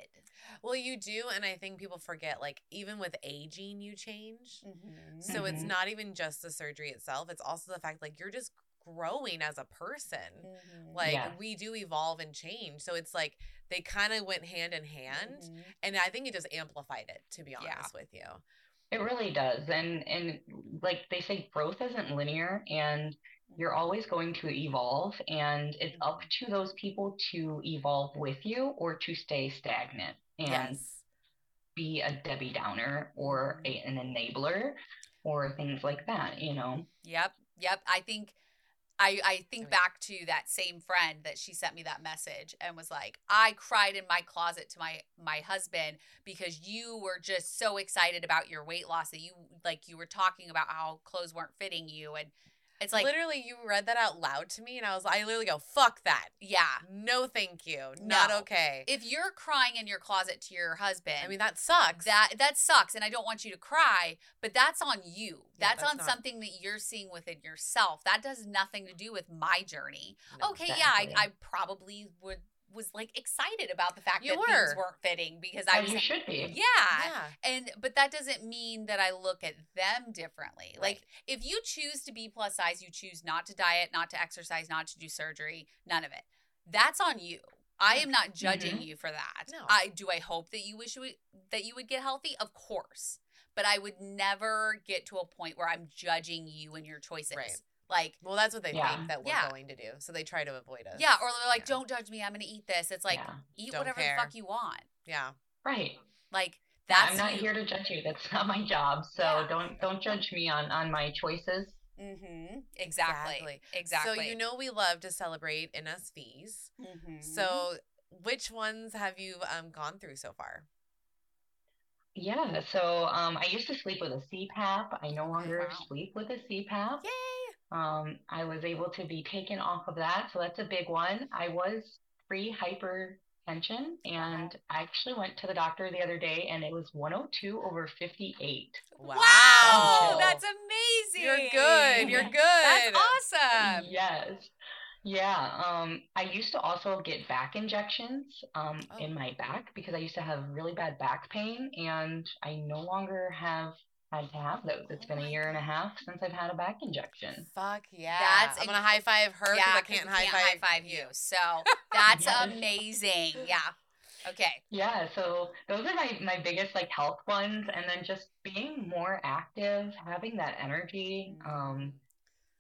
Well, you do, and I think people forget. Like even with aging, you change. Mm-hmm. So it's Mhm. not even just the surgery itself. It's also the fact like you're just growing as a person. Mm-hmm. Like Yeah. we do evolve and change. So it's like they kind of went hand in hand. Mm-hmm. And I think it just amplified it, to be Yeah. honest with you. it really does and and like they say growth isn't linear and you're always going to evolve and it's up mm-hmm. to those people to evolve with you or to stay stagnant and yes. be a Debbie Downer or mm-hmm. a, an enabler or things like that, you know. Yep. Yep. I think I, I think back to that same friend that she sent me that message and was like, I cried in my closet to my my husband because you were just so excited about your weight loss that you like you were talking about how clothes weren't fitting you and it's like literally, you read that out loud to me, and I was, like I literally go, "Fuck that! yeah. No, thank you. Not okay." If you're crying in your closet to your husband, I mean, that sucks. that that sucks and I don't want you to cry, but that's on you. Yeah, that's, that's on not- something that you're seeing within yourself. That does nothing to do with my journey. No. okay, yeah, I, I probably would was like excited about the fact You that were. things weren't fitting because I As was you should be. yeah. yeah. And but that doesn't mean that I look at them differently. Like if you choose to be plus size, you choose not to diet, not to exercise, not to do surgery, none of it. That's on you. I am not mm-hmm. judging mm-hmm. you for that. No. I do I hope that you wish you would, that you would get healthy? Of course. But I would never get to a point where I'm judging you and your choices. Right. Like Well, that's what they Yeah. think that we're Yeah. going to do, so they try to avoid us. yeah, or they're like, Yeah. "Don't judge me. I'm going to eat this." It's like, eat Don't whatever care. the fuck you want. yeah. Right. Like that's I'm not here to judge you. That's *laughs* not my job. So don't don't judge me on on my choices. Mm-hmm. Exactly. Exactly. So you know we love to celebrate NSVs. Mhm. So which ones have you um gone through so far? Yeah. So um, I used to sleep with a CPAP. I no longer wow. sleep with a CPAP. Yay! Um, I was able to be taken off of that, so that's a big one. I was pre hypertension, and I actually went to the doctor the other day, and it was 102 over 58. Wow. Wow, that's amazing. You're good. You're *laughs* good. That's awesome. Yes. Yeah. Um, I used to also get back injections um, Oh. in my back because I used to have really bad back pain, and I no longer have had to have those. It's been a year and a half since I've had a back injection. Fuck yeah. That's I'm gonna high five her because I can't high can't five, you. So *laughs* that's Yes. amazing. Yeah. Okay. Yeah, so those are my my biggest like health ones, and then just being more active, having that energy, um,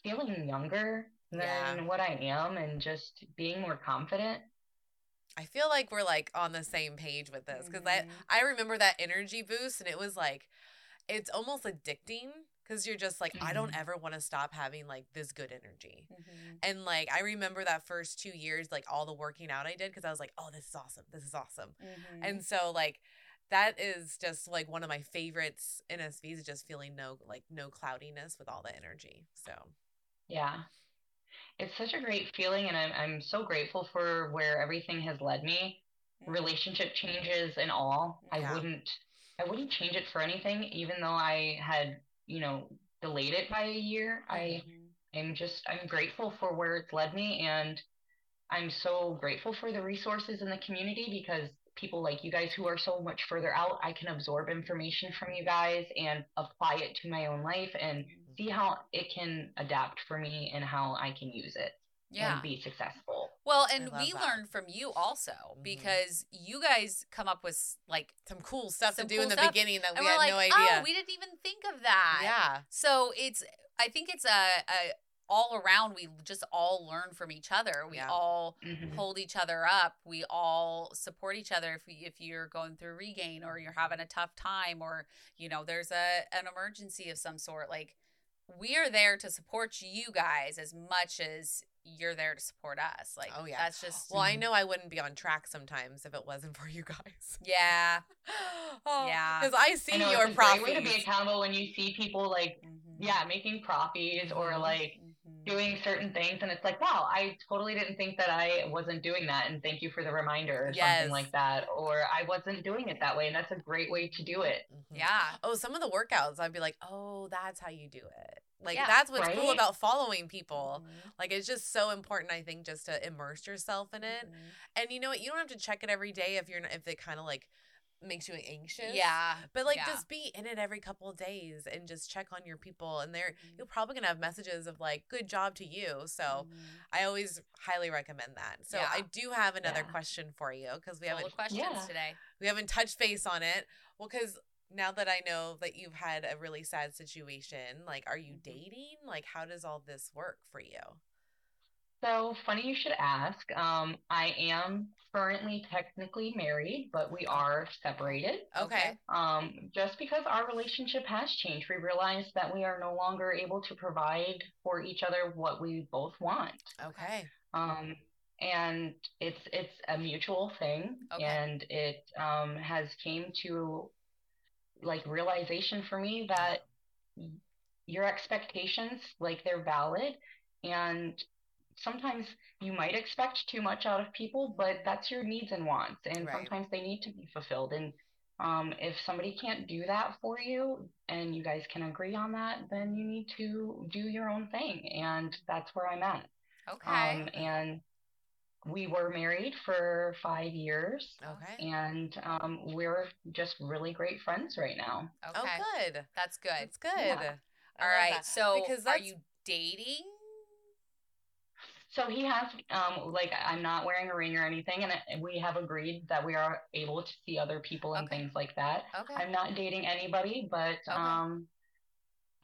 feeling younger than Yeah. what I am, and just being more confident. I feel like we're like on the same page with this because Mhm. I I remember that energy boost and it was like it's almost addicting because you're just like I don't Mhm. ever want to stop having like this good energy. Mm-hmm. And like I remember that first 2 years like all the working out I did cuz I was like, "Oh, this is awesome. This is awesome." Mm-hmm. And so like that is just like one of my favorites NSVs is just feeling no like no cloudiness with all the energy. So Yeah. It's such a great feeling, and I'm I'm so grateful for where everything has led me. Relationship changes and all. I wouldn't I wouldn't change it for anything, even though I had, you know, delayed it by a year. I mm-hmm. I'm just I'm grateful for where it's led me and I'm so grateful for the resources in the community because people like you guys who are so much further out, I can absorb information from you guys and apply it to my own life and see mm-hmm. how it can adapt for me and how I can use it yeah. and be successful. Well, and we that. learned from you also Mhm. because you guys come up with like, some cool stuff Some to do cool in the stuff. beginning that and we had like, no idea. oh, we didn't even think of that. yeah. So it's, I think it's a, a all around. We just all learn from each other. We Yeah. all Mhm. hold each other up. We all support each other if we, if you're going through regain or you're having a tough time or you know there's a an emergency of some sort. Like we are there to support you guys as much as you're there to support us. Like Oh, yeah. that's just Well, I Mhm. know I wouldn't be on track sometimes if it wasn't *laughs* for you guys. yeah. *laughs* oh, Yeah. Because I see I know your it's a great way to be accountable when you see people like Mhm. yeah, making profits or Mhm. like Mhm. doing certain things and it's like wow i totally didn't think that i wasn't doing that and thank you for the reminder or Yes. something like that or i wasn't doing it that way and that's a great way to do it Mhm. Yeah. Oh, some of the workouts, I'd be like, oh, that's how you do it. Like, Yeah. that's what's cool about following people. Mhm. Like, it's just so important, I think, just to immerse yourself in it. Mhm. And you know what? You don't have to check it every day if you're not, if it kind of like makes you anxious. Yeah. But like yeah. just be in it every couple of days and just check on your people and they're Mhm. you're probably gonna have messages of like good job to you. So Mhm. I always highly recommend that. So Yeah. I do have another Yeah. question for you because we haven't questions today. we haven't touched base on it. Well, because now that I know that you've had a really sad situation, like are you Mhm. dating? Like how does all this work for you? So funny you should ask. Um, I am currently technically married, but we are separated. Okay. Um, just because our relationship has changed, we realized that we are no longer able to provide for each other what we both want. Okay. Um, and it's it's a mutual thing, Okay. and it um, has came to like realization for me that your expectations, like they're valid, and sometimes you might expect too much out of people, but that's your needs and wants, and Right. sometimes they need to be fulfilled. And um, if somebody can't do that for you, and you guys can agree on that, then you need to do your own thing, and that's where I'm at. Okay. Um, and we were married for five years, Okay. and um, we're just really great friends right now. okay. Oh, good. That's good. That's good. Yeah. I All love right. that. So because are you dating? So he has, um, like, I'm not wearing a ring or anything, and we have agreed that we are able to see other people and Okay. things like that. Okay. I'm not dating anybody, but Okay. um,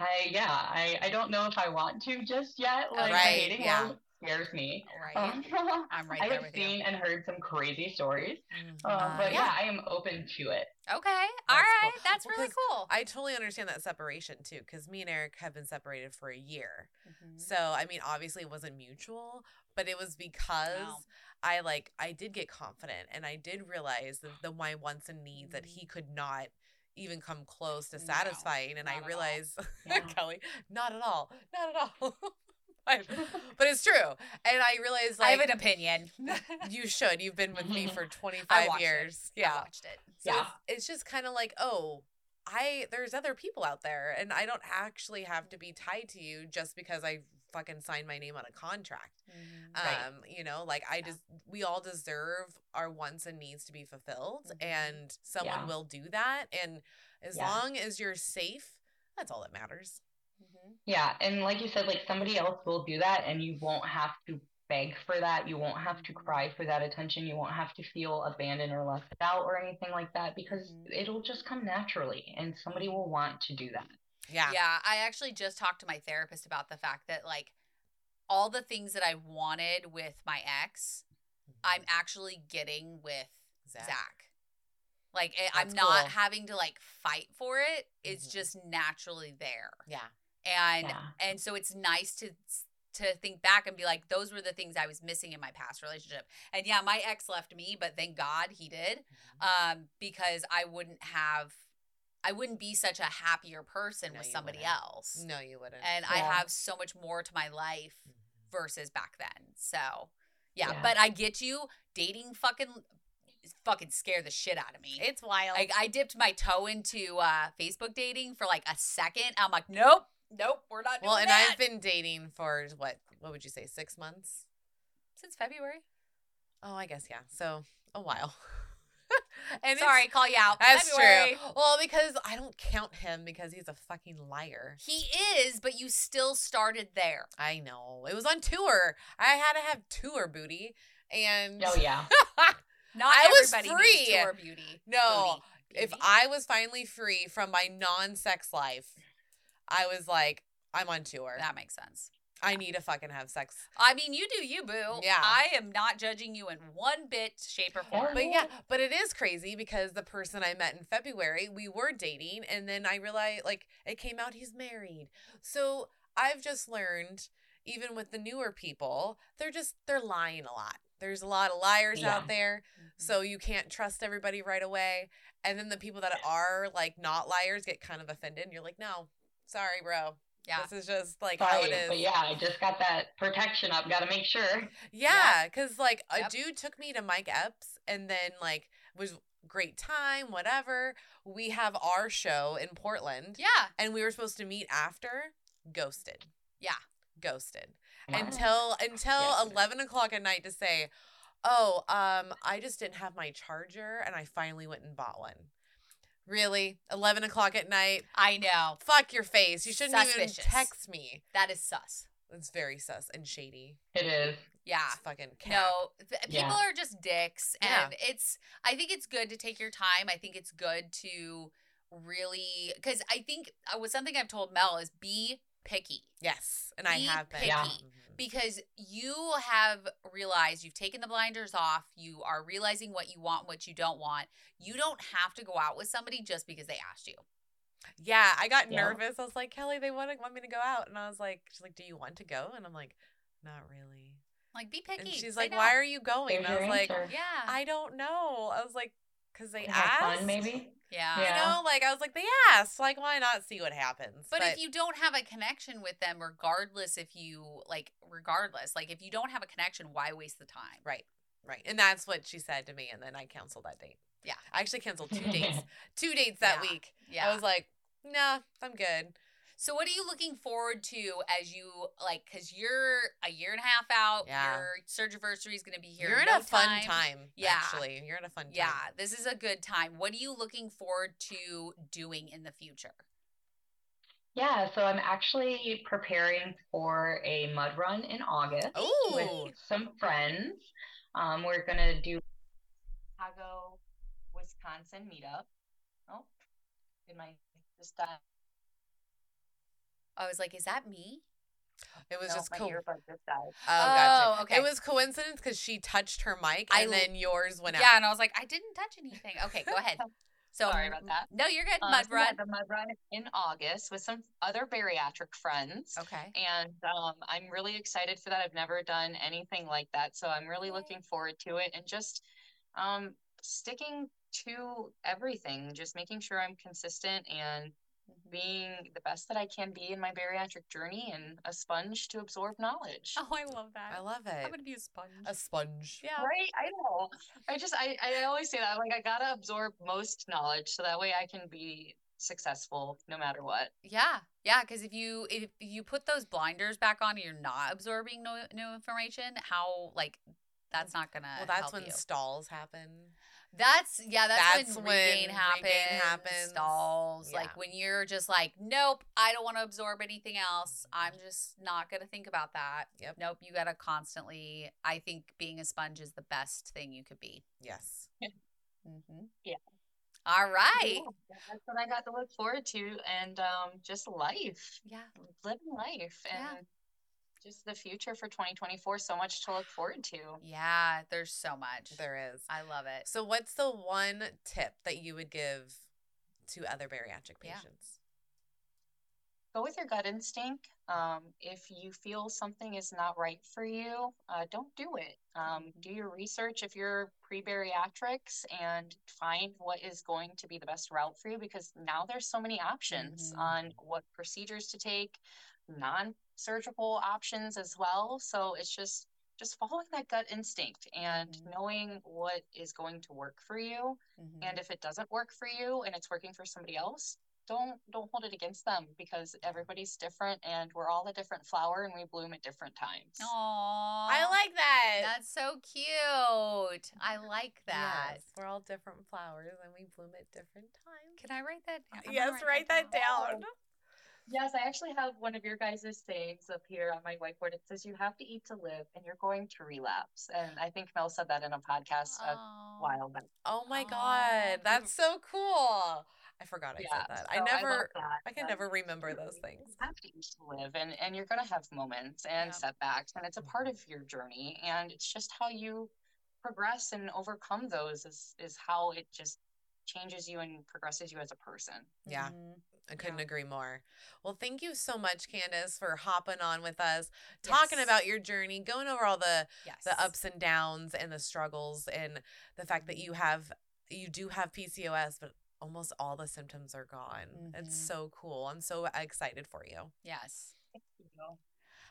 I yeah, I I don't know if I want to just yet. Like Right, dating yeah. world scares me. Right. Um, *laughs* I'm right. I have with you. seen and heard some crazy stories, Mhm. um, but yeah. yeah, I am open to it. Okay. All That's right. cool. That's Well, really 'cause cool. I totally understand that separation too, because me and Eric have been separated for a year. Mhm. So I mean, obviously it wasn't mutual, but it was because Wow. I like I did get confident and I did realize that the my wants and needs that he could not even come close to No, satisfying, and I at realized *laughs* Yeah. Kellie, not at all, not at all. *laughs* but, but it's true, and I realized like I have an opinion. *laughs* you should. You've been with me *laughs* for 25 I years. It. I Yeah, watched it. so Yeah. it's, it's just kind of like, oh, I there's other people out there, and I don't actually have to be tied to you just because I fucking signed my name on a contract. Right. Um, you know, like I Yeah. just we all deserve our wants and needs to be fulfilled, Mhm. and someone Yeah. will do that. And as Yeah. long as you're safe, that's all that matters. Yeah, and like you said, like somebody else will do that, and you won't have to beg for that. You won't have to cry for that attention. You won't have to feel abandoned or left out or anything like that because Mhm. it'll just come naturally, and somebody will want to do that. Yeah. Yeah, I actually just talked to my therapist about the fact that like all the things that I wanted with my ex, I'm actually getting with Zach. Zach. Like I- I'm not cool. having to like fight for it. It's Mhm. just naturally there. Yeah. And Yeah. and so it's nice to to think back and be like those were the things I was missing in my past relationship. And yeah, my ex left me, but thank God he did. Mm-hmm. Um because I wouldn't have I wouldn't be such a happier person No, with somebody wouldn't. else No, you wouldn't. and I have so much more to my life Mhm. versus back then. So, yeah, Yeah. but I get you dating fucking fucking scare the shit out of me. it's wild. like I dipped my toe into uh Facebook dating for like a second. I'm like, nope, nope, we're not doing well, and that. I've been dating for what? What would you say? Six months? since February. Oh, I guess yeah. So a while. *laughs* and it's- Sorry, call you out. That's February. true. Well, because I don't count him because he's a fucking liar. He is, but you still started there. I know. It was on tour. I had to have tour booty. And Oh yeah, *laughs* Not I was everybody needs free. tour beauty. no, Booty. if I was finally free from my non sex life, I was like, I'm on tour. that makes sense. I need to fucking have sex. I mean, you do you, boo. Yeah. I am not judging you in one bit, shape, or form. But yeah, but it is crazy because the person I met in February, we were dating, and then I realized, like, it came out he's married. So I've just learned, even with the newer people, they're just they're lying a lot. There's a lot of liars Yeah. out there, mm-hmm. so you can't trust everybody right away. And then the people that are like not liars get kind of offended, and you're like, no, sorry, bro. Yeah. This is just like how it is. But yeah, I just got that protection up. Got to make sure. Yeah, because like a Yep. dude took me to Mike Epps and then like was great time, whatever. We have our show in Portland yeah. and we were supposed to meet after. Ghosted. Yeah. Ghosted. Wow. Until until Yes. eleven o'clock at night to say, Oh, um, I just didn't have my charger and I finally went and bought one. Really? Eleven o'clock at night? I know. Fuck your face. You shouldn't Suspicious. even text me. That is sus. It's very sus and shady. It is. Yeah. It's fucking cap. No, th- people Yeah. are just dicks, and Yeah. it's. I think it's good to take your time. I think it's good to really because I think uh, was something I've told Mel is be picky Yes, and I have been. picky. Yeah. Mhm. because you have realized you've taken the blinders off. You are realizing what you want, what you don't want. You don't have to go out with somebody just because they asked you. Yeah, I got Yeah. nervous. I was like, Kellie, they want to want me to go out, and I was like, she's like, do you want to go? And I'm like, not really. Like, be picky. And she's like, why are you going? There's And I was like, answer. Yeah. I don't know. I was like, because they asked. fun, maybe. yeah. You know, like I was like, they asked. Like, why not see what happens? But, if you don't have a connection with them, regardless if you like, regardless, like if you don't have a connection, why waste the time? right, right, and that's what she said to me, and then I canceled that date. Yeah. I actually canceled two *laughs* dates, two dates that Yeah. week. Yeah. I was like, nah, I'm good. So, what are you looking forward to as you like? Because you're a year and a half out. Yeah. Your surgiversary is going to be here. You're in no a fun time. time. Yeah. actually, you're in a fun time. Yeah, this is a good time. What are you looking forward to doing in the future? Yeah, so I'm actually preparing for a mud run in August with some friends. Um, we're gonna do Chicago, Wisconsin meetup. Oh, did my just die? I was like, is that me? It was no, just my cool. earbud just died. Oh, gotcha. Oh, okay. It was coincidence because she touched her mic and l- then yours went Yeah, out. Yeah, and I was like, I didn't touch anything. Okay, go ahead. *laughs* So Sorry about that. No, you're good. Um, Mud so yeah, run. the mud run in August with some other bariatric friends. Okay. And um, I'm really excited for that. I've never done anything like that. So I'm really looking forward to it and just um, sticking to everything, just making sure I'm consistent and. Mm-hmm. being the best that I can be in my bariatric journey and a sponge to absorb knowledge. Oh, I love that. I love it. I'm it. gonna be a sponge. A sponge. yeah. Right? I know. I just, I, I always say that. Like, I gotta absorb most knowledge so that way I can be successful no matter what. Yeah, yeah. Because if you if you put those blinders back on, and you're not absorbing no no information. How like that's not gonna. Well, that's help when you. stalls happen. That's yeah. That's, That's when, when regain happens. regain happens. Stalls. Yeah. Like when you're just like, nope, I don't want to absorb anything else. I'm just not gonna think about that. Yep. Nope. You gotta constantly. I think being a sponge is the best thing you could be. Yes. *laughs* Mm-hmm. Yeah. All right. Yeah, that's what I got to look forward to, and um, just life, Yeah. living life, Yeah. And just the future for 2024. So much to look forward to. Yeah. There's so much. There is. I love it. So, what's the one tip that you would give to other bariatric Yeah. patients? Go with your gut instinct. Um, if you feel something is not right for you, uh, don't do it. Um, do your research if you're pre-bariatrics and find what is going to be the best route for you because now there's so many options Mhm. on what procedures to take, non-surgical options as well. So it's just just following that gut instinct and Mhm. knowing what is going to work for you Mhm. and if it doesn't work for you and it's working for somebody else don't don't hold it against them because everybody's different and we're all a different flower and we bloom at different times Aw. I like that. That's so cute. I like that. Yes, we're all different flowers and we bloom at different times. Can I write that down? I'm gonna Yes, write that down. Yes i actually have one of your guys' sayings up here on my whiteboard it says you have to eat to live and you're going to relapse and i think mel said that in a podcast a while back Oh my Aw, god, that's so cool. I forgot I yeah said that. so I love never that. I can never remember you- those you things. have to eat to live and and you're gonna have moments and Yeah. setbacks and it's a part of mm-hmm. your journey and it's just how you progress and overcome those is is how it just changes you and progresses you as a person Yeah. Mhm. I couldn't Yeah. agree more. Well, thank you so much, Candace, for hopping on with us, talking Yes. about your journey, going over all the Yes. the ups and downs and the struggles and the fact that you have you do have PCOS, but almost all the symptoms are gone. It's Mhm. so cool. I'm so excited for you. Yes. Thank you.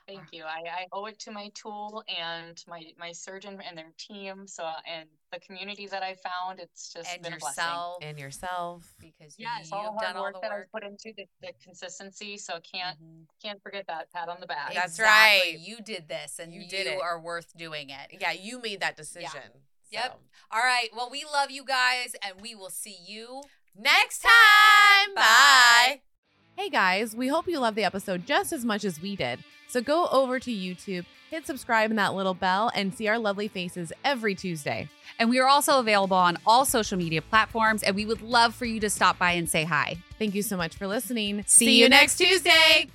Thank you. I, I owe it to my tool and my my surgeon and their team. So and the community that I found, it's just And been a blessing. yourself. And yourself. Because Yes, you've all the done hard all work the that work. I've put into the, the consistency. So can't Mhm. can't forget that pat on the back. That's Exactly. right. You did this and You you, did it. are worth doing it. Yeah, you made that decision. Yep. So. All right. Well, we love you guys and we will see you Next time. Bye. Hey guys, we hope you loved the episode just as much as we did. So go over to YouTube, hit subscribe and that little bell, and see our lovely faces every Tuesday. And we are also available on all social media platforms, and we would love for you to stop by and say hi. Thank you so much for listening. See you next Tuesday.